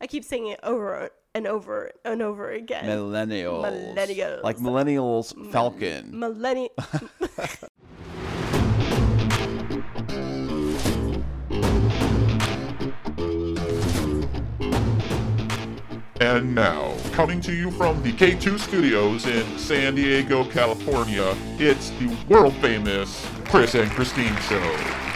I keep saying it over and over and over again. Millennials. Millennials. Like millennials Falcon. Millennial. And now, coming to you from the K2 studios in San Diego, California, it's the world famous Chris and Christine Show.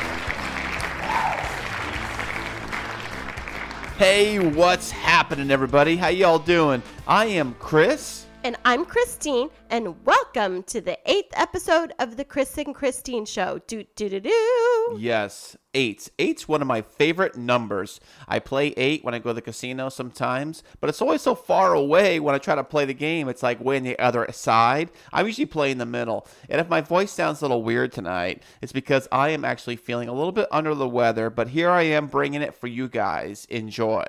Hey, what's happening, everybody? How y'all doing? I am Chris. And I'm Christine, and welcome to the eighth episode of the Chris and Christine Show. Do do do do. Yes, eight. Eight's one of my favorite numbers. I play eight when I go to the casino sometimes, but it's always so far away when I try to play the game. It's like way on the other side. I usually play in the middle. And if my voice sounds a little weird tonight, it's because I am actually feeling a little bit under the weather, but here I am bringing it for you guys. Enjoy.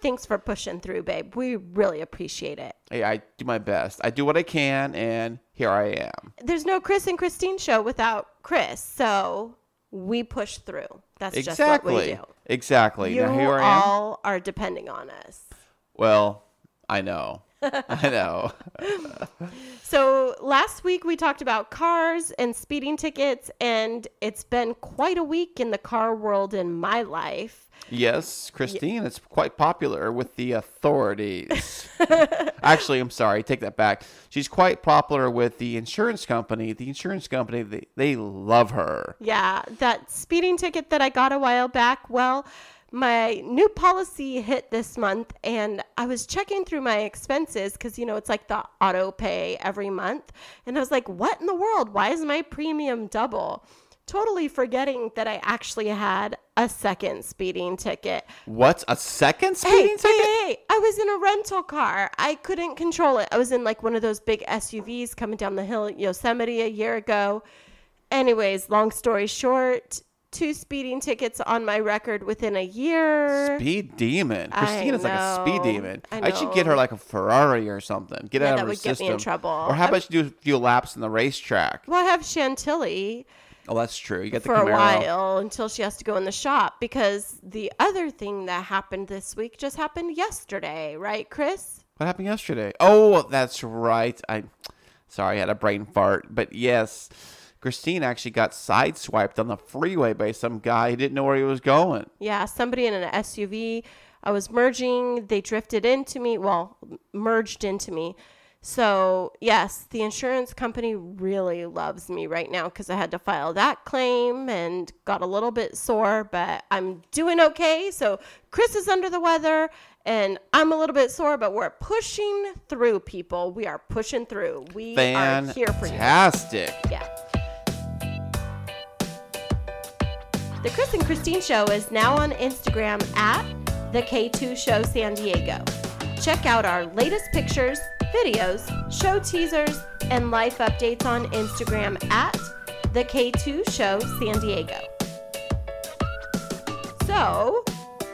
Thanks for pushing through, babe. We really appreciate it. Hey, I do my best. I do what I can, and here I am. There's no Chris and Christine show without Chris, so we push through. That's just exactly. what we do. Exactly. You now here I am. all are depending on us. Well, I know. I know. So last week we talked about cars and speeding tickets, and it's been quite a week in the car world in my life. Yes, Christine, it's quite popular with the authorities. Actually, I'm sorry, take that back. She's quite popular with the insurance company. The insurance company, they, they love her. Yeah, that speeding ticket that I got a while back, well, my new policy hit this month and I was checking through my expenses because, you know, it's like the auto pay every month. And I was like, what in the world? Why is my premium double? Totally forgetting that I actually had a second speeding ticket. What's a second Hey, speeding hey, ticket? hey, I was in a rental car. I couldn't control it. I was in like one of those big SUVs coming down the hill at Yosemite a year ago. Anyways, long story short, two speeding tickets on my record within a year. Speed demon. I Christine is like a speed demon. I should get her like a Ferrari or something. Get Yeah, out that of her would get me in trouble. Or how I- about you do a few laps in the racetrack? Well, I have Chantilly Oh, that's true. You got the for a while until she has to go in the shop because the other thing that happened this week just happened yesterday, right, Chris? What happened yesterday? Oh, that's right. I sorry, I had a brain fart. But yes, Christine actually got sideswiped on the freeway by some guy who didn't know where he was going. Yeah, somebody in an SUV. I was merging. They drifted into me. Well, merged into me. So, yes, the insurance company really loves me right now because I had to file that claim and got a little bit sore, but I'm doing okay. So, Chris is under the weather and I'm a little bit sore, but we're pushing through, people. We are pushing through. We are here for you. Fantastic. Yeah. The Chris and Christine Show is now on Instagram at the K2 Show San Diego. Check out our latest pictures, videos, show teasers, and life updates on Instagram at the K2 Show San Diego. So,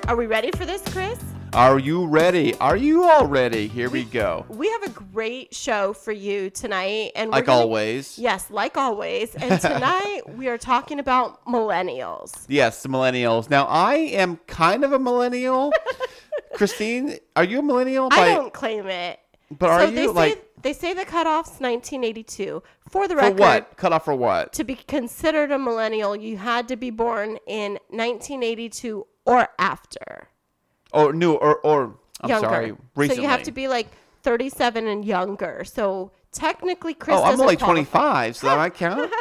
are we ready for this, Chris? Are you ready? Are you all ready? Here we go. We have a great show for you tonight, and we're Like gonna- always. Yes, like always. And tonight we are talking about millennials. Yes, millennials. Now I am kind of a millennial. Christine, are you a millennial? I don't claim it. But are so you they say like they say the cutoff's 1982. For the for record, what? Cut off for what? to be considered a millennial, you had to be born in 1982 or after. Or new or or I'm younger. sorry, recently. So you have to be like 37 and younger. So technically, Chris Oh, I'm only qualify. 25, so that might count.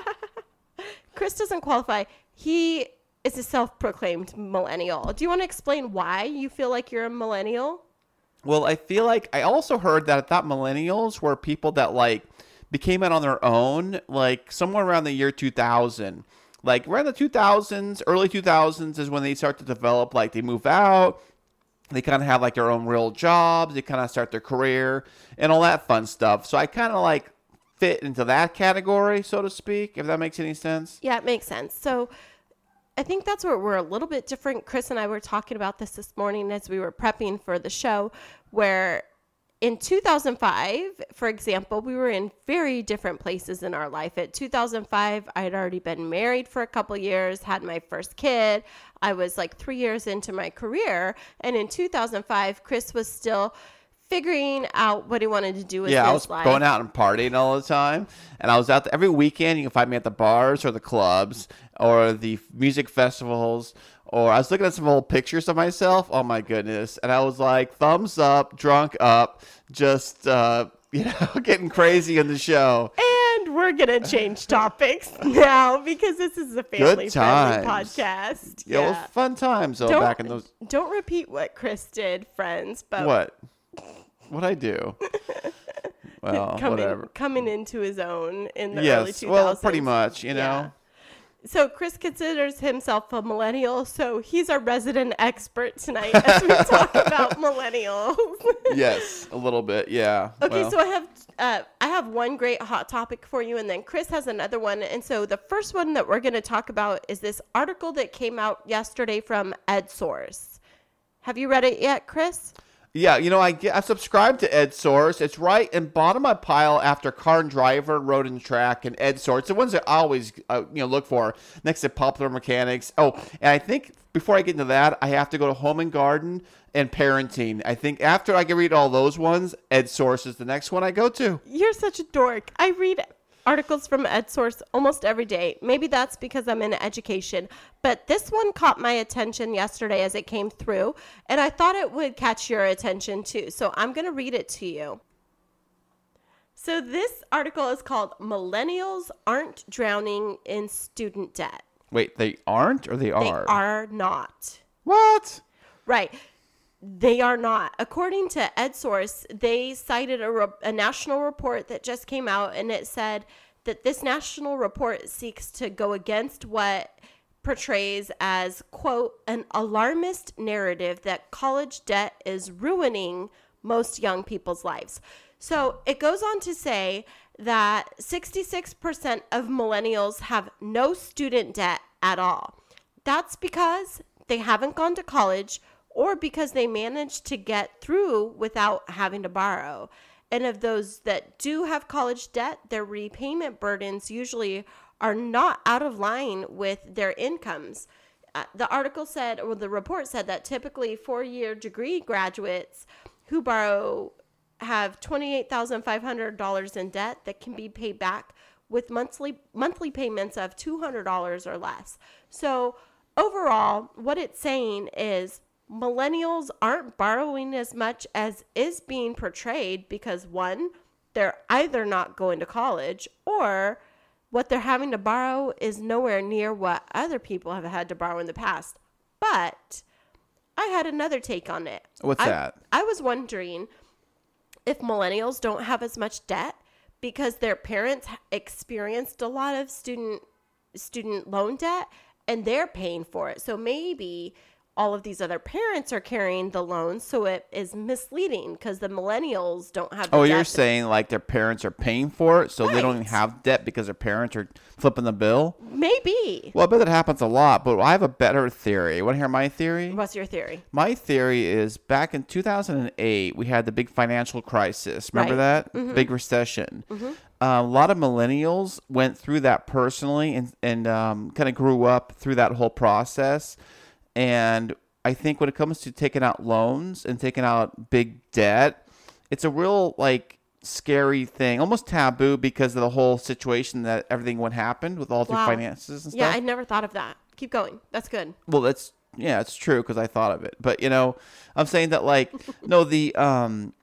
Chris doesn't qualify. He is a self-proclaimed millennial. Do you want to explain why you feel like you're a millennial? Well, I feel like I also heard that I thought millennials were people that like became it on their own, like somewhere around the year 2000. Like around the 2000s, early 2000s is when they start to develop. Like they move out, they kind of have like their own real jobs, they kind of start their career and all that fun stuff. So I kind of like fit into that category, so to speak, if that makes any sense. Yeah, it makes sense. So I think that's where we're a little bit different. Chris and I were talking about this this morning as we were prepping for the show, where in 2005, for example, we were in very different places in our life. At 2005, I had already been married for a couple years, had my first kid. I was like three years into my career. And in 2005, Chris was still figuring out what he wanted to do with yeah, his I was life. going out and partying all the time, and I was out there every weekend. You can find me at the bars or the clubs or the music festivals. Or I was looking at some old pictures of myself. Oh my goodness! And I was like, thumbs up, drunk up, just uh, you know, getting crazy in the show. And we're gonna change topics now because this is a family friendly times. podcast. Yeah, it was fun times though Don't, back in those. don't repeat what Chris did, friends. But What? What I do? Well, coming whatever. coming into his own in the early Yes, 2000s. well, pretty much. You know. Yeah. So Chris considers himself a millennial, so he's our resident expert tonight as we talk about millennials. yes, a little bit. Yeah. Okay, well. so I have uh, I have one great hot topic for you, and then Chris has another one. And so the first one that we're going to talk about is this article that came out yesterday from EdSource. Have you read it yet, Chris? Yeah, you know, I get, I subscribe to EdSource. It's right in bottom of my pile after Car and Driver, Road and Track, and EdSource. The ones that I always uh, you know look for next to Popular Mechanics. Oh, and I think before I get into that, I have to go to Home and Garden and Parenting. I think after I can read all those ones, EdSource is the next one I go to. You're such a dork. I read articles from EdSource almost every day. Maybe that's because I'm in education, but this one caught my attention yesterday as it came through, and I thought it would catch your attention too. So I'm going to read it to you. So this article is called Millennials Aren't Drowning in Student Debt. Wait, they aren't or they are? They are not. What? Right. They are not. According to EdSource, they cited a, re- a national report that just came out, and it said that this national report seeks to go against what portrays as, quote, an alarmist narrative that college debt is ruining most young people's lives. So it goes on to say that 66% of millennials have no student debt at all. That's because they haven't gone to college or because they managed to get through without having to borrow. And of those that do have college debt, their repayment burdens usually are not out of line with their incomes. Uh, the article said, or the report said, that typically four year degree graduates who borrow have $28,500 in debt that can be paid back with monthly monthly payments of $200 or less. So, overall, what it's saying is millennials aren't borrowing as much as is being portrayed because one, they're either not going to college or what they're having to borrow is nowhere near what other people have had to borrow in the past. But I had another take on it. What's I- that? I was wondering if millennials don't have as much debt because their parents experienced a lot of student student loan debt and they're paying for it. So maybe all of these other parents are carrying the loans, so it is misleading because the millennials don't have. The Oh, you're saying like their parents are paying for it, so they don't even have debt because their parents are flipping the bill? maybe. Well, I bet that happens a lot, but I have a better theory. Want to hear my theory? What's your theory? My theory is back in 2008, we had the big financial crisis. Remember Right. Mm-hmm. that? Big recession. Uh, a lot of millennials went through that personally and, and um, kind of grew up through that whole process. And I think when it comes to taking out loans and taking out big debt, it's a real, like, scary thing, almost taboo because of the whole situation that everything what happened with all the finances and stuff. Yeah, I never thought of that. Keep going. That's good. Well, that's yeah, it's true because I thought of it. But you know, I'm saying that like no, the um,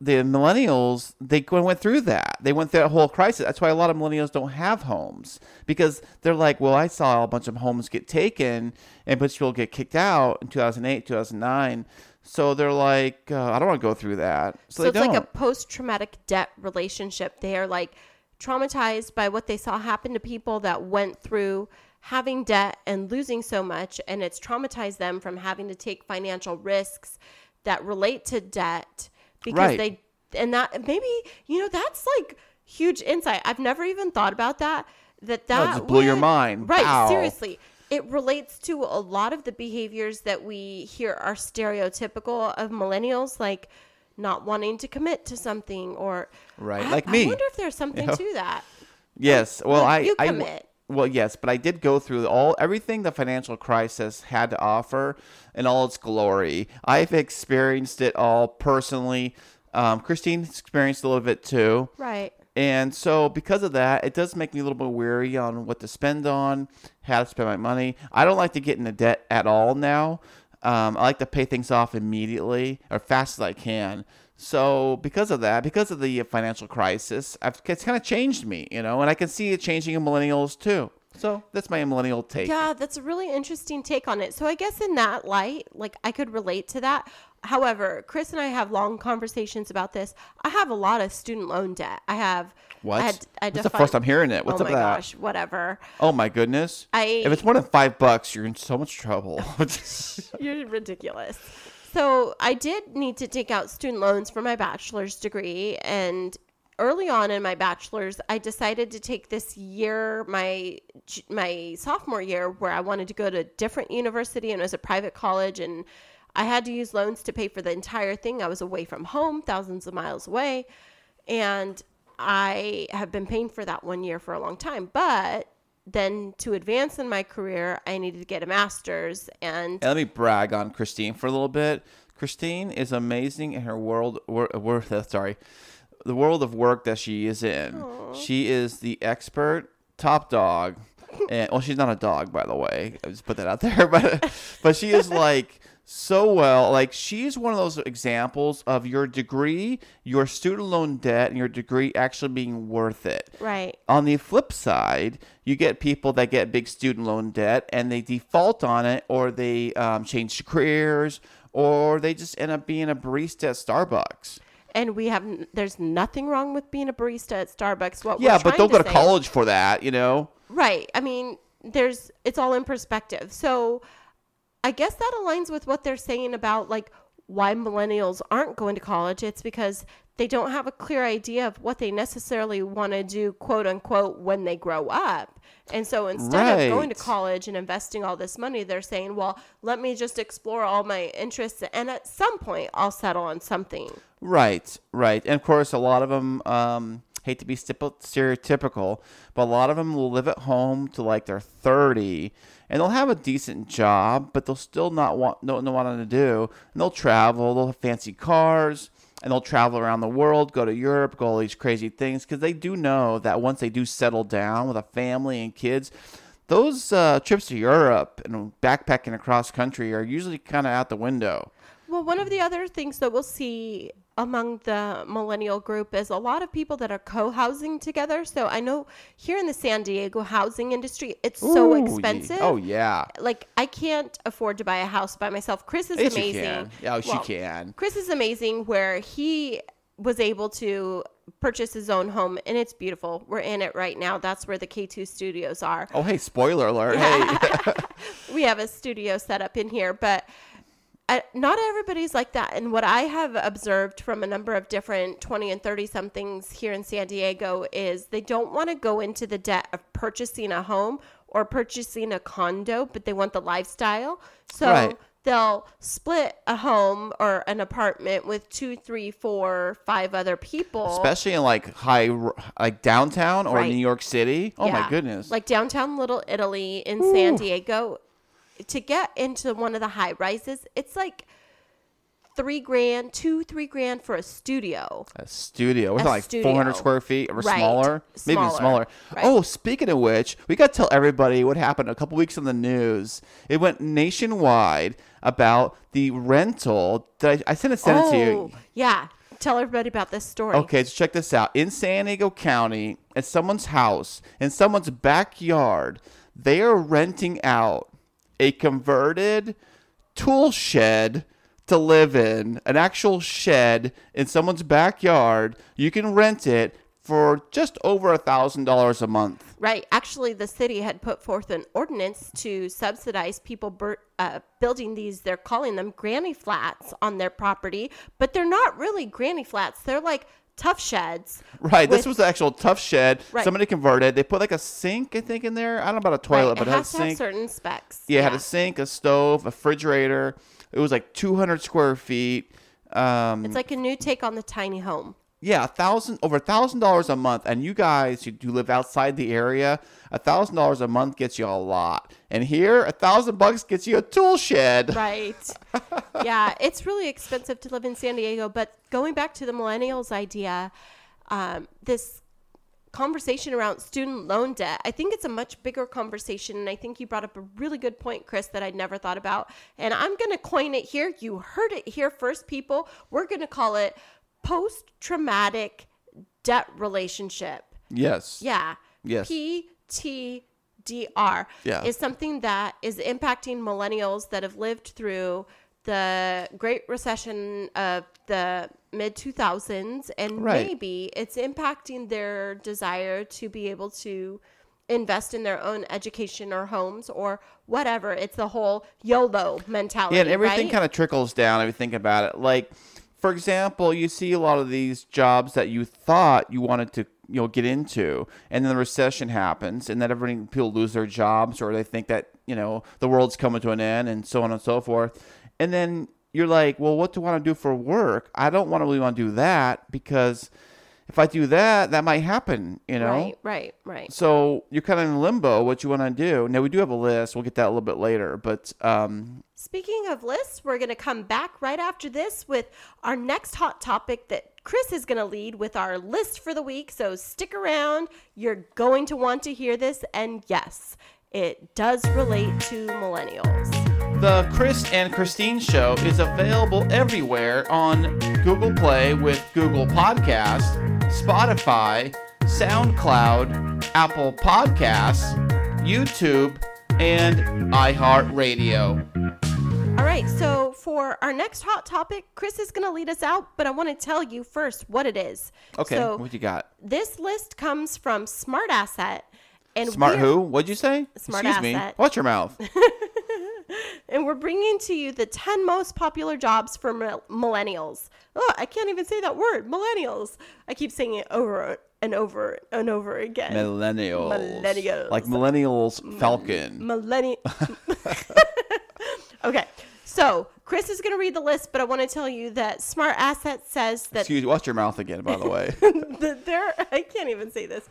the millennials they went through that. They went through that whole crisis. That's why a lot of millennials don't have homes because they're like, well, I saw a bunch of homes get taken and a bunch of people get kicked out in 2008, 2009. So they're like, uh, I don't want to go through that. So, So, it's don't. like a post traumatic debt relationship. They are like traumatized by what they saw happen to people that went through having debt and losing so much. And it's traumatized them from having to take financial risks that relate to debt because Right. they, and that maybe, you know, that's like huge insight. I've never even thought about that. That No, that just blew your mind. Right. Wow. Seriously it relates to a lot of the behaviors that we hear are stereotypical of millennials like not wanting to commit to something or Right, I- like me. I wonder if there's something know? to that. Yes. Well, I, you I commit. Well, yes, but I did go through all everything the financial crisis had to offer in all its glory. I've experienced it all personally. Um, Christine's experienced a little bit too. Right. And so, because of that, it does make me a little bit weary on what to spend on, how to spend my money. I don't like to get into debt at all now. Um, I like to pay things off immediately or fast as I can. So, because of that, because of the financial crisis, I've, it's kind of changed me, you know, and I can see it changing in millennials too. So, that's my millennial take. Yeah, that's a really interesting take on it. So I guess in that light, like I could relate to that. However, Chris and I have long conversations about this. I have a lot of student loan debt. I have What? I had, I That's the first I'm hearing it. What's oh up my that? gosh, whatever. Oh my goodness. I- if it's more than five bucks, you're in so much trouble. You're ridiculous. So I did need to take out student loans for my bachelor's degree, and early on in my bachelor's, I decided to take this year, my my sophomore year, where I wanted to go to a different university, and it was a private college, and I had to use loans to pay for the entire thing. I was away from home, thousands of miles away, and I have been paying for that one year for a long time, but. Then to advance in my career, I needed to get a master's, and And let me brag on Christine for a little bit. Christine is amazing in her world. Wor- wor- uh, sorry, the world of work that she is in. She is the expert, top dog. And well, she's not a dog, by the way. I just put that out there, but but she is like so well. Like she's one of those examples of your degree, your student loan debt, and your degree actually being worth it. right. On the flip side, you get people that get big student loan debt and they default on it, or they um, change careers, or they just end up being a barista at Starbucks. and we have there's nothing wrong with being a barista at Starbucks. What yeah, but don't go to say- college for that, you know? Right? I mean, there's it's all in perspective. So, I guess that aligns with what they're saying about like why millennials aren't going to college. It's because they don't have a clear idea of what they necessarily want to do, quote unquote, when they grow up. And so instead of going to college and investing all this money, they're saying, well, let me just explore all my interests and at some point I'll settle on something. Right, right. And of course, a lot of them, um, hate to be stereotypical, but a lot of them will live at home to like they're 30 and they'll have a decent job, but they'll still not want, don't know what to do. And they'll travel, they'll have fancy cars, and they'll travel around the world, go to Europe, go all these crazy things because they do know that once they do settle down with a family and kids, those uh, trips to Europe and backpacking across country are usually kind of out the window. Well, one of the other things that we'll see among the millennial group is a lot of people that are co-housing together. So I know here in the San Diego housing industry, it's so Ooh, ye- expensive. Oh yeah. Like I can't afford to buy a house by myself. Chris is Yes, amazing. can. Oh, she Well, can. Chris is amazing where he was able to purchase his own home and it's beautiful. We're in it right now. That's where the K2 studios are. Oh, hey, spoiler alert. Hey. we have a studio set up in here, but not everybody's like that. And what I have observed from a number of different 20 and 30 somethings here in San Diego is they don't want to go into the debt of purchasing a home or purchasing a condo, but they want the lifestyle. So Right. they'll split a home or an apartment with two, three, four, five other people. Especially in like high, like downtown or Right. New York City. Oh my goodness. Like downtown Little Italy in San Diego, to get into one of the high rises, it's like three grand, two, three grand for a studio. a studio. Was A like studio. 400 square feet or Right. smaller? Maybe even Smaller. smaller. Right. Oh, speaking of which, we got to tell everybody what happened a couple weeks in the news. It went nationwide about the rental. Did I, I sent it, sent it to you. Oh, yeah. Tell everybody about this story. Okay, so check this out. In San Diego County, at someone's house, in someone's backyard, they are renting out a converted tool shed to live in, an actual shed in someone's backyard. You can rent it for just over a thousand dollars a month. Right. Actually, the city had put forth an ordinance to subsidize people bur- uh, building these, they're calling them granny flats on their property, but they're not really granny flats. They're like tough sheds. Right, this was the actual tough shed. Right. Somebody converted. They put like a sink, I think, in there. I don't know about a Right, toilet, but it it had a has sink. certain specs. Yeah, it had a sink, a stove, a refrigerator. It was like 200 square feet. Um, It's like a new take on the tiny home. Yeah, a thousand over a thousand dollars a month, and you guys who do live outside the area, a thousand dollars a month gets you a lot. And here, a thousand bucks gets you a tool shed. Right. yeah, it's really expensive to live in San Diego. But going back to the millennials idea, um, this conversation around student loan debt, I think it's a much bigger conversation. And I think you brought up a really good point, Chris, that I'd never thought about. And I'm going to coin it here. You heard it here first, people. We're going to call it post traumatic debt relationship. Yes. Yeah. Yes. PTDR Yeah. is something that is impacting millennials that have lived through the Great Recession of the mid 2000s, and Right. maybe it's impacting their desire to be able to invest in their own education or homes or whatever. It's the whole YOLO mentality. Yeah, and everything right? kind of trickles down if you think about it. Like, for example, you see a lot of these jobs that you thought you wanted to, you know, get into, and then the recession happens, and then everybody people lose their jobs, or they think that you know the world's coming to an end, and so on and so forth. And then you're like, well, what do I want to do for work? I don't want to really want to do that because if I do that, that might happen, you know. Right, right, right. So you're kind of in limbo. What you want to do? Now we do have a list. We'll get that a little bit later, but um, Speaking of lists, we're going to come back right after this with our next hot topic that Chris is going to lead with our list for the week. So stick around. You're going to want to hear this. And yes, it does relate to millennials. The Chris and Christine Show is available everywhere on Google Play with Google Podcasts, Spotify, SoundCloud, Apple Podcasts, YouTube, and iHeartRadio. All right, so for our next hot topic, Chris is going to lead us out, but I want to tell you first what it is. Okay, So what you got? this list comes from Smart Asset. And Smart who? What'd you say? Smart Excuse me. asset. Watch your mouth. and we're bringing to you the 10 most popular jobs for mil- millennials. Oh, I can't even say that word, millennials. I keep saying it over and over and over again. Millennials. Millennials. Like Millennials Falcon. Millennial. okay, so Chris is going to read the list, but I want to tell you that Smart Asset says that Excuse Watch your mouth again, by the way. that there I can't even say this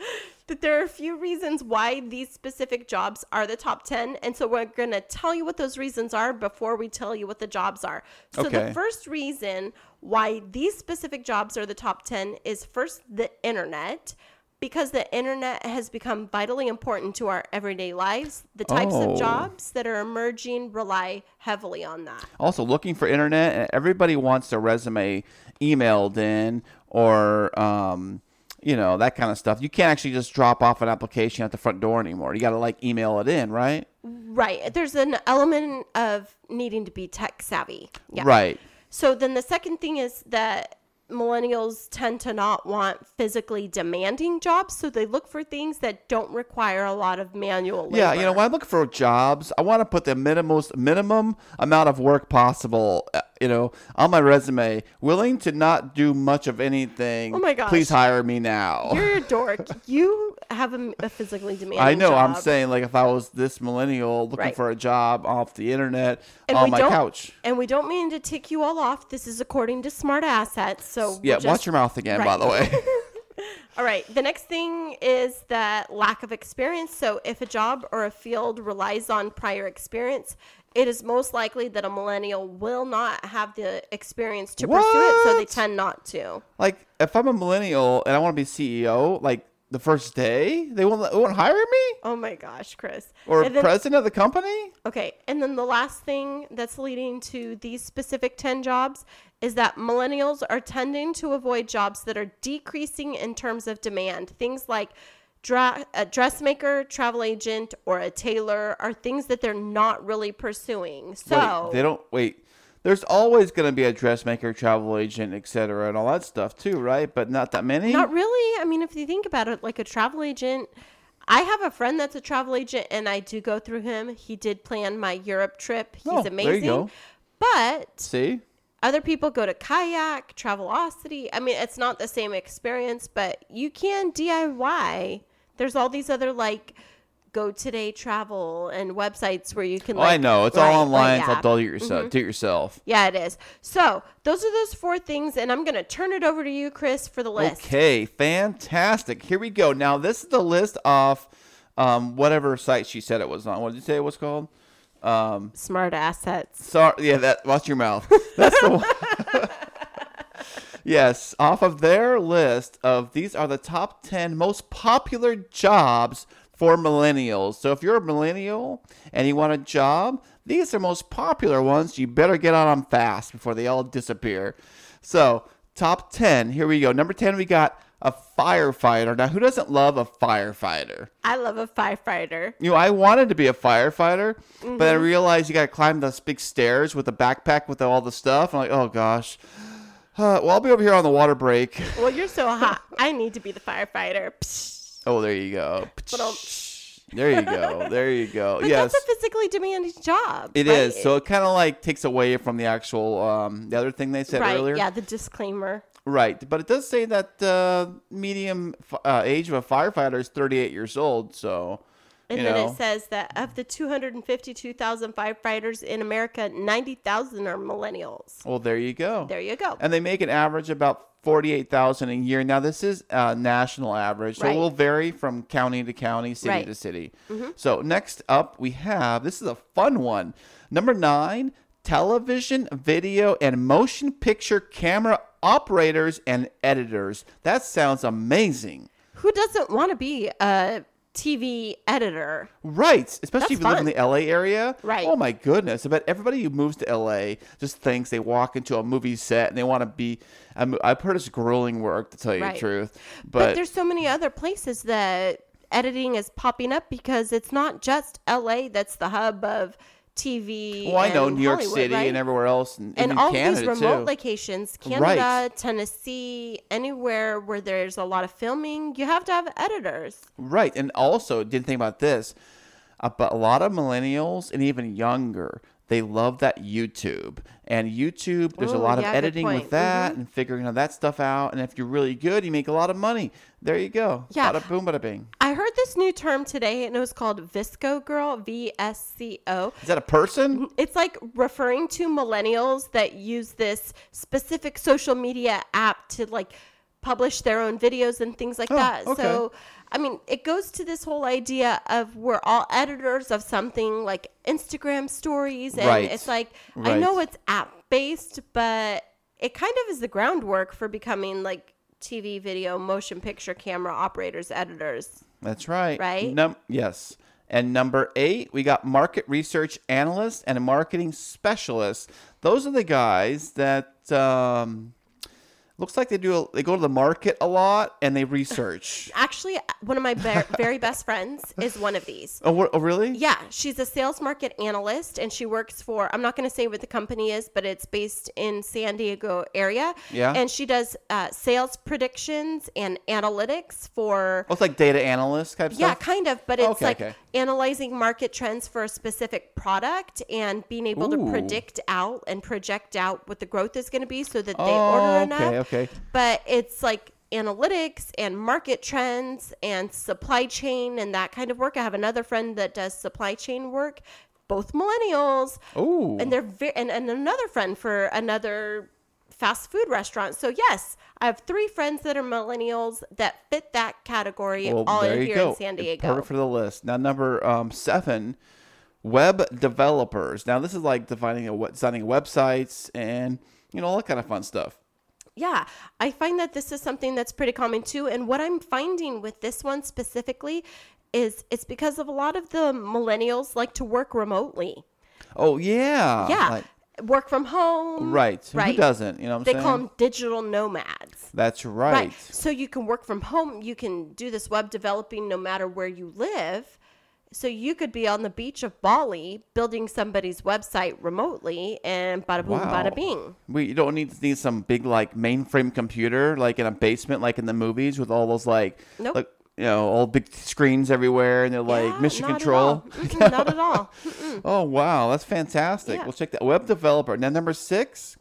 that there are a few reasons why these specific jobs are the top 10 and so we're going to tell you what those reasons are before we tell you what the jobs are. So Okay. the first reason why these specific jobs are the top 10 is first the internet because the internet has become vitally important to our everyday lives. The types Oh. of jobs that are emerging rely heavily on that. also looking for internet everybody wants their resume emailed in or um, you know that kind of stuff you can't actually just drop off an application at the front door anymore you got to like email it in right Right. There's an element of needing to be tech savvy. Yeah. right So then the second thing is that millennials tend to not want physically demanding jobs, so they look for things that don't require a lot of manual labor. yeah you know when i'm looking for jobs i want to put the minimum minimum amount of work possible uh, you know on my resume willing to not do much of anything Oh my gosh. please hire me now You're a dork. you have a, a physically demanding I know. I'm saying, like, if I was this millennial looking Right. for a job off the internet And on my couch, And we don't mean to tick you all off. This is according to Smart Assets. So yeah, we'll watch your mouth again, by the way. All right. The next thing is that lack of experience. So, if a job or a field relies on prior experience, it is most likely that a millennial will not have the experience to pursue it, so they tend not to. like, if I'm a millennial and I want to be CEO, like the first day, they won't they won't hire me Oh my gosh, Chris. or then- president of the company. Okay, and then the last thing that's leading to these specific 10 jobs is that millennials are tending to avoid jobs that are decreasing in terms of demand. Things like dra- a dressmaker, travel agent, or a tailor are things that they're not really pursuing. So, Wait, they don't wait. There's always going to be a dressmaker, travel agent, etc., and all that stuff too, right? But not that many. not really. I mean, if you think about it, like a travel agent, I have a friend that's a travel agent, and I do go through him. He did plan my Europe trip. He's Oh, there you amazing. go. But See, other people go to kayak, Travelocity. I mean, it's not the same experience, but you can DIY. There's all these other like Go Today Travel and websites where you can. Oh, like, I know. It's right, all online. right, It's yeah. all do it yourself. Do it yourself. Yeah, it is. So those are those four things, and I'm gonna turn it over to you, Chris, for the list. Okay, fantastic. Here we go. Now this is the list of um, whatever site she said it was on. What did you say it was called? Um, Smart assets. sorry, yeah, that. Watch your mouth. That's the one. yes, off of their list of these are the top ten most popular jobs for millennials. So if you're a millennial and you want a job, these are most popular ones. You better get on them fast before they all disappear. So top ten. Here we go. Number ten, we got a firefighter. Now, who doesn't love a firefighter? I love a firefighter. You know, I wanted to be a firefighter, but Mm-hmm. I realized you got to climb those big stairs with a backpack with all the stuff. I'm like, oh gosh. Uh, well, I'll be over here on the water break. Well, you're so hot. I need to be the firefighter. Psh. Oh, there you go. There you go. There you go. But yes, that's a physically demanding job. it right? is. So it kind of like takes away from the actual um, the other thing they said right. earlier. Yeah, the disclaimer. Right, but it does say that uh, medium uh, age of a firefighter is 38 years old. So, And you then know, it says that of the 252,000 firefighters in America, 90,000 are millennials. well, there you go. There you go. and they make an average about 48,000 a year. Now this is a national average, so Right. it will vary from county to county, city Right. to city. Mm-hmm. So next up we have this is a fun one. Number 9, television, video and motion picture camera operators and editors. That sounds amazing. Who doesn't want to be a TV editor? Right, especially That's if you live in the LA area. Right. Oh my goodness! I bet everybody who moves to LA just thinks they walk into a movie set and they want to be. I'm- I've heard it's grueling work to tell you Right. the truth, But, but, there's so many other places that editing is popping up because it's not just LA that's the hub of TV. well, I know and New York Hollywood, City right? and everywhere else, and, and even all Canada these remote too. locations, Canada, Right. Tennessee, anywhere where there's a lot of filming, you have to have editors. Right, and also didn't think about this, uh, but a lot of millennials and even younger, they love that YouTube. And YouTube, there's a lot of yeah, good editing with point. Mm-hmm. that and figuring all that stuff out. And if you're really good, you make a lot of money. There you go. Yeah. Bada boom, bada bing. I heard this new term today, and it was called VSCO Girl, V S C O. Is that a person? It's like referring to millennials that use this specific social media app to like publish their own videos and things like Oh, that. okay. So, I mean, it goes to this whole idea of we're all editors of something like Instagram stories. And Right. it's like, I know it's app based, but it kind of is the groundwork for becoming like TV, video, motion picture camera operators, editors. That's right. Right? Num- yes. And number eight, we got market research analyst and a marketing specialist. Those are the guys that um, looks like they do. A, they go to the market a lot and they research. Actually, one of my be- very best friends is one of these. oh, oh, really? Yeah, she's a sales market analyst and she works for I'm not going to say what the company is, but it's based in San Diego area. Yeah. And she does uh, sales predictions and analytics for Oh, it's like data analyst type yeah, stuff. Yeah, kind of, but it's Okay, like okay. analyzing market trends for a specific product and being able to predict out and project out what the growth is going to be so that they Oh, order enough. okay. But it's like analytics and market trends and supply chain and that kind of work. I have another friend that does supply chain work, both millennials. Ooh. And they're very, and, and another friend for another fast food restaurant. So yes, I have three friends that are millennials that fit that category Well, all in here go. in San Diego. Perfect for the list. Now, number um, seven, web developers. Now, this is like defining a designing websites and you know all that kind of fun stuff. Yeah, I find that this is something that's pretty common too. And what I'm finding with this one specifically is it's because of a lot of the millennials like to work remotely. Oh yeah. Yeah, Like- work from home. right. Right. Who doesn't? You know what I'm saying? They saying? call them digital nomads. That's right. Right. So you can work from home. You can do this web developing no matter where you live. So you could be on the beach of Bali building somebody's website remotely and bada boom, Wow. bada bing. We you don't need to need some big like mainframe computer like in a basement like in the movies with all those like Nope. like you know all big screens everywhere and they're like Yeah, mission not at control. Mm-mm, not at all. Oh wow, that's fantastic. Yeah. We'll check that web developer. Now number six,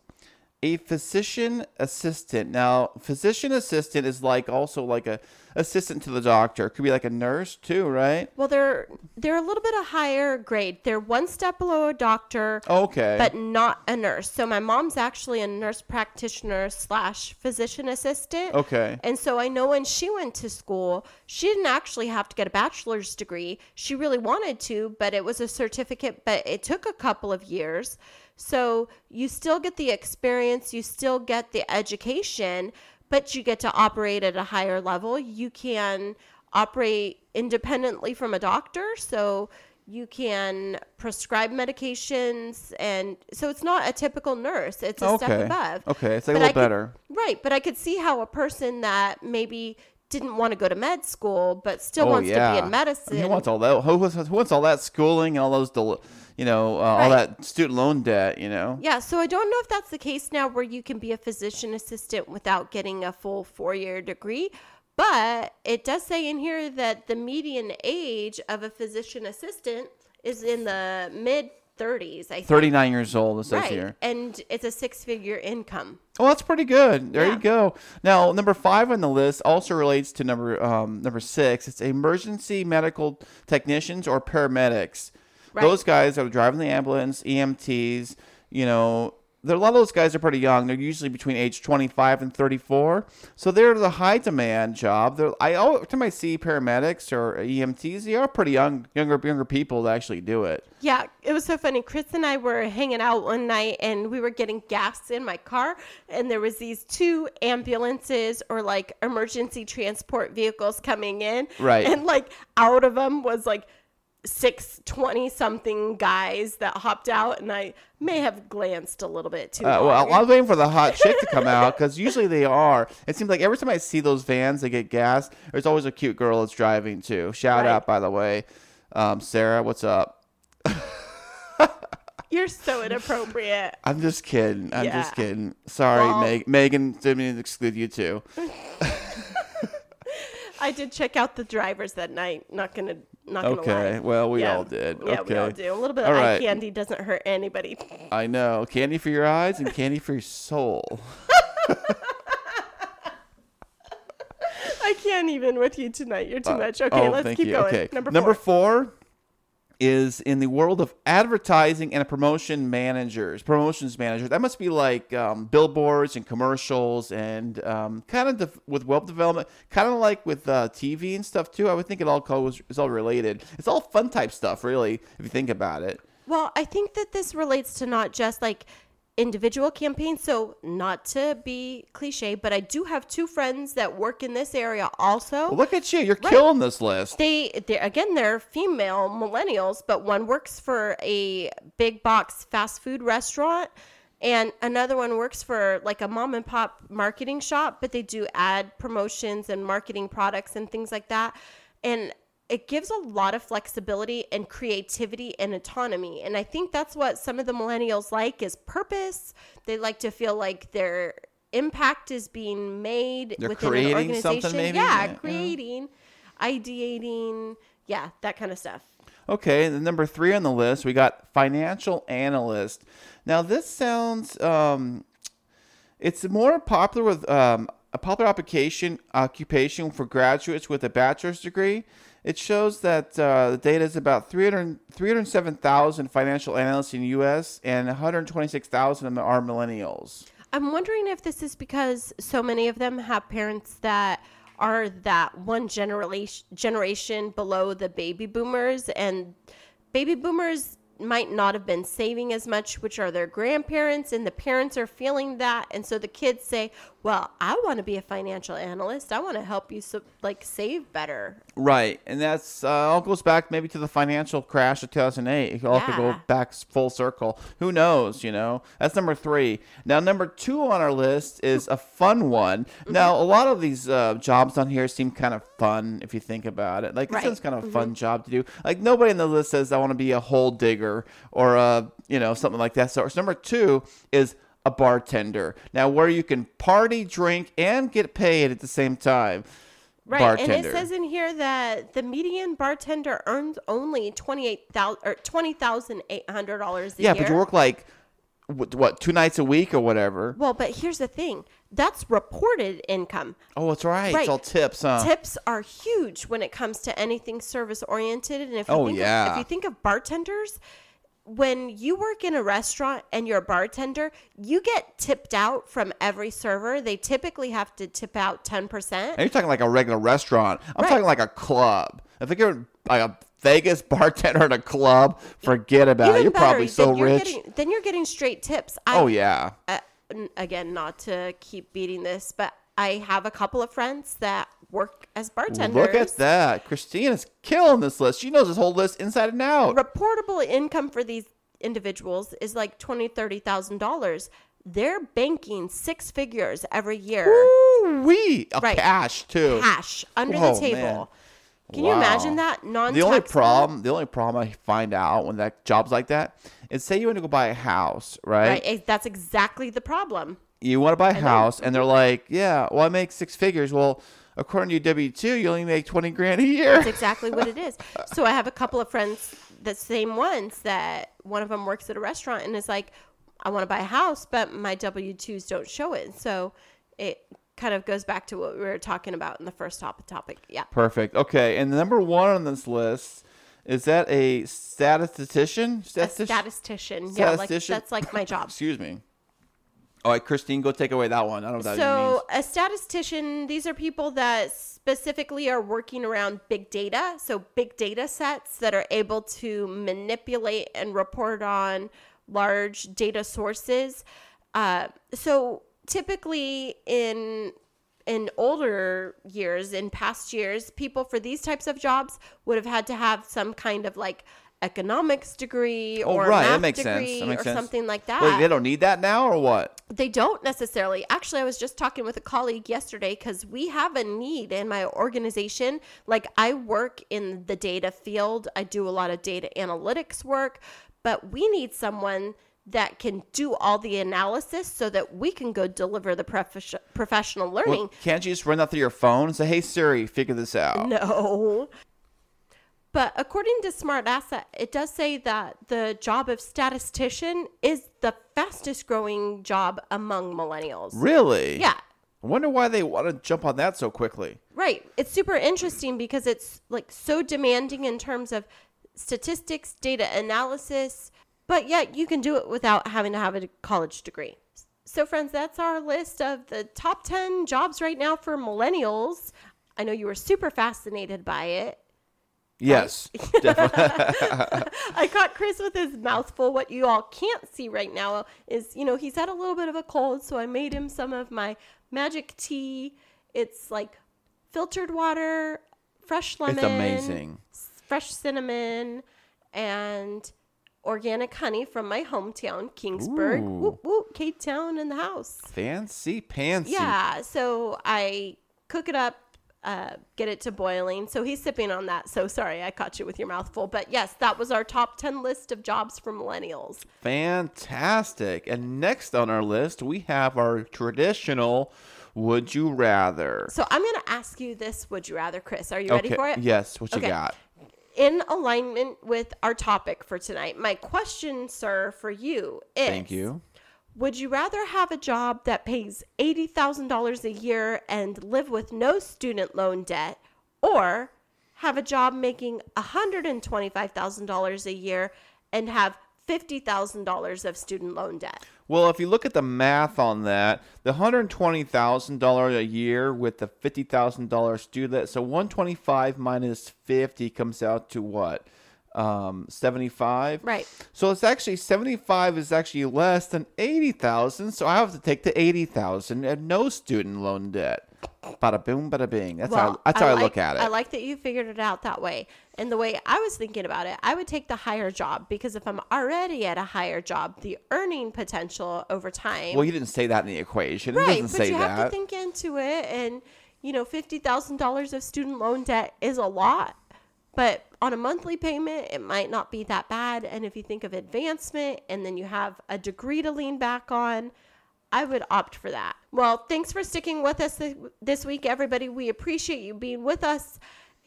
a physician assistant. Now, physician assistant is like also like a assistant to the doctor. Could be like a nurse too, right? Well, they're they're a little bit a higher grade. They're one step below a doctor, Okay. but not a nurse. So my mom's actually a nurse practitioner slash physician assistant. okay. And so I know when she went to school, she didn't actually have to get a bachelor's degree. She really wanted to, but it was a certificate, but it took a couple of years. So you still get the experience, you still get the education, but you get to operate at a higher level. You can operate independently from a doctor. So you can prescribe medications and so it's not a typical nurse it's a step above Okay, it's a But little could- better. Right, but I could see how a person that maybe didn't want to go to med school but still oh wants yeah. to be in medicine. Who wants all that? Who wants, who wants all that schooling and all those, del- you know, uh, all Right. that student loan debt? You know. yeah, so I don't know if that's the case now where you can be a physician assistant without getting a full four year degree. But it does say in here that the median age of a physician assistant is in the mid 30s, I think. Thirty-nine years old. It says Right. here. And it's a six figure income. Oh, that's pretty good. There Yeah. you go. Now, number five on the list also relates to number um, number six. It's emergency medical technicians or paramedics. Right. Those guys that are driving the ambulance, EMTs. You know, a lot of those guys are pretty young. They're usually between age 25 and 34. So they're the high demand job. They're, I time I see paramedics or EMTs, they are pretty young, younger younger people that actually do it. Yeah, it was so funny. Chris and I were hanging out one night and we were getting gas in my car and there was these two ambulances or like emergency transport vehicles coming in. Right. And like out of them was like six 20 something guys that hopped out and I may have glanced a little bit too Uh, well, I was waiting for the hot chick to come out because usually they are. It seems like every time I see those vans they get gas, there's always a cute girl that's driving too. Shout Right. out, by the way, um, Sarah. What's up? You're so inappropriate. I'm just kidding. I'm Yeah. just kidding. Sorry, Well- Meg- Megan. Didn't mean to exclude you too. I did check out the drivers that night. Not gonna, not gonna Okay. lie. Well, we Yeah. all did. Yeah, okay. we all do. A little bit All of eye right. candy doesn't hurt anybody. I know. Candy for your eyes and candy for your soul. I can't even with you tonight. You're too uh, much. Okay, oh, let's keep you. going. Okay. Number four. four is in the world of advertising and promotion managers, promotions managers. That must be like um, billboards and commercials and um, kind of with web development, kind of like with uh, TV and stuff too. I would think it all goes, it's all related. It's all fun type stuff, really, if you think about it. Well, I think that this relates to not just like individual campaigns. So, not to be cliche, but I do have two friends that work in this area also. Well, look at you, you're killing this list. they they again they're female millennials but one works for a big box fast food restaurant and another one works for like a mom and pop marketing shop but they do ad promotions and marketing products and things like that and it gives a lot of flexibility and creativity and autonomy and i think that's what some of the millennials like is purpose they like to feel like their impact is being made They're within an organization maybe? yeah, Yeah, yeah. creating ideating, yeah, that kind of stuff. Okay, and then number three on the list, we got financial analyst. Now, this sounds, um, it's more popular with um, a popular occupation occupation for graduates with a bachelor's degree. It shows that uh, the data is about 300, 307,000 financial analysts in the U.S. and 126,000 of them are millennials. I'm wondering if this is because so many of them have parents that are that one generation generation below the baby boomers and baby boomers might not have been saving as much which are their grandparents and the parents are feeling that and so the kids say well i want to be a financial analyst i want to help you so, like save better Right, and that's uh, all goes back maybe to the financial crash of 2008. It all could go back full circle. Who knows? You know, that's number three. Now, number two on our list is a fun one. Mm-hmm. Now, a lot of these uh, jobs on here seem kind of fun if you think about it. Like, Right. this is kind of a fun job to do. Like, nobody in the list says I want to be a hole digger or a you know something like that. So, number two is a bartender. Now, where you can party, drink, and get paid at the same time. Right, and it says in here that the median bartender earns only twenty eight thousand or twenty thousand eight hundred dollars a Yeah, year. but you work like what, what two nights a week or whatever. Well, but here's the thing that's reported income. Oh, that's right. Right. It's all tips, huh? Tips are huge when it comes to anything service oriented. And if you Oh, think yeah. of, if you think of bartenders, when you work in a restaurant and you're a bartender, you get tipped out from every server. They typically have to tip out 10%. And you're talking like a regular restaurant. I'm Right. talking like a club. If you're like a Vegas bartender at a club, forget about it. You're probably so you're rich. Getting, then you're getting straight tips. I, oh yeah. uh, again, not to keep beating this, but I have a couple of friends that work as bartenders. Look at that. Christina's killing this list. She knows this whole list inside and out. Reportable income for these individuals is like twenty, thirty thousand dollars. They're banking six figures every year, We Right. Cash too. cash under Whoa, the table. man. Can you imagine that? Non. The only problem, the only problem I find out when that job's like that is say you want to go buy a house, right? Right. That's exactly the problem. You want to buy a know. house, and they're like, "Yeah, well, I make six figures." Well, according to your W two, you only make twenty grand a year. That's exactly what it is. So I have a couple of friends, the same ones that one of them works at a restaurant and is like, I want to buy a house, but my W twos don't show it. So it kind of goes back to what we were talking about in the first top topic. Yeah. Perfect. Okay, and number one on this list is that a statistician? A Statistician? statistician. Yeah. Like, that's like my job. Excuse me. All right, Kristine, go take away that one. I don't know what that So, a statistician, these are people that specifically are working around big data. So, big data sets that are able to manipulate and report on large data sources. Uh, so, typically in in older years, in past years, people for these types of jobs would have had to have some kind of like economics degree Oh, or right, that math makes sense. degree That makes or sense. something like that. Wait, they don't need that now, or what? They don't necessarily. Actually, I was just talking with a colleague yesterday because we have a need in my organization. Like, I work in the data field, I do a lot of data analytics work, but we need someone that can do all the analysis so that we can go deliver the prof- professional learning. Well, can't you just run that through your phone and say, "Hey Siri, figure this out"? No. But according to SmartAsset, it does say that the job of statistician is the fastest growing job among millennials. Really? Yeah. I wonder why they want to jump on that so quickly. Right. It's super interesting because it's like so demanding in terms of statistics, data analysis, but yet you can do it without having to have a college degree. So, friends, that's our list of the top 10 jobs right now for millennials. I know you were super fascinated by it. Yes, definitely. I caught Chris with his mouth full. What you all can't see right now is, you know, he's had a little bit of a cold, so I made him some of my magic tea. It's like filtered water, fresh lemon, it's amazing. fresh cinnamon, and organic honey from my hometown, Kingsburg. Ooh. Whoop whoop, Cape Town in the house. Fancy pantsy. Yeah, so I cook it up, uh, get it to boiling. So he's sipping on that. So sorry, I caught you with your mouth full. But yes, that was our top 10 list of jobs for millennials. Fantastic. And next on our list, we have our traditional would you rather. So I'm going to ask you this Would you rather, Chris? Are you ready for it? Yes, what you got? In alignment with our topic for tonight, my question, sir, for you is Thank you. Would you rather have a job that pays $80,000 a year and live with no student loan debt or have a job making $125,000 a year and have $50,000 of student loan debt? Well, if you look at the math on that, the hundred twenty thousand dollars a year with the fifty thousand dollars student, so one twenty five minus fifty comes out to what? Um, seventy five. Right. So it's actually seventy five is actually less than eighty thousand. So I have to take the eighty thousand and no student loan debt. Bada boom, bada bing. That's how that's how I, look at it. I like that you figured it out that way. And the way I was thinking about it, I would take the higher job because if I'm already at a higher job, the earning potential over time. well, you didn't say that in the equation. It right, doesn't but say you that. have to think into it. And, you know, $50,000 of student loan debt is a lot. But on a monthly payment, it might not be that bad. And if you think of advancement and then you have a degree to lean back on, I would opt for that. Well, thanks for sticking with us thi- this week, everybody. We appreciate you being with us.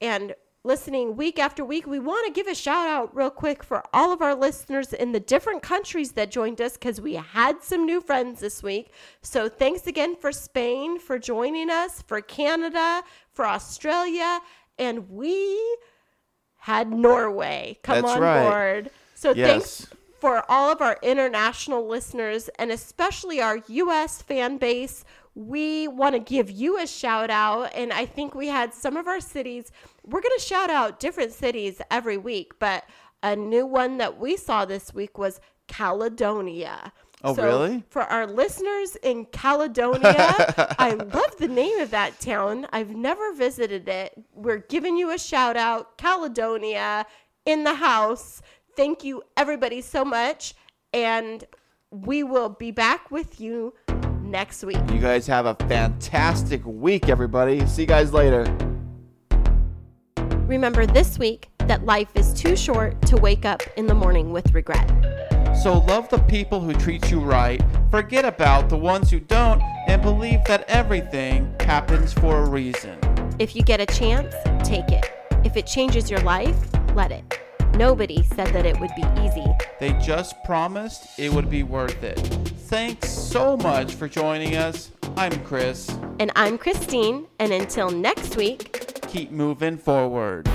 And listening week after week. We want to give a shout out real quick for all of our listeners in the different countries that joined us because we had some new friends this week. So thanks again for Spain for joining us, for Canada, for Australia, and we had Norway come That's on right. board. So Yes. thanks for all of our international listeners and especially our US fan base. We want to give you a shout out. And I think we had some of our cities, we're going to shout out different cities every week, but a new one that we saw this week was Caledonia. Oh, So really? For our listeners in Caledonia, I love the name of that town. I've never visited it. We're giving you a shout out, Caledonia, in the house. Thank you, everybody, so much. And we will be back with you next week. You guys have a fantastic week, everybody. See you guys later. Remember this week that life is too short to wake up in the morning with regret. So love the people who treat you right, forget about the ones who don't, and believe that everything happens for a reason. If you get a chance, take it. If it changes your life, let it. Nobody said that it would be easy. They just promised it would be worth it. Thanks so much for joining us. I'm Chris. And I'm Kristine, and until next week, Keep moving forward.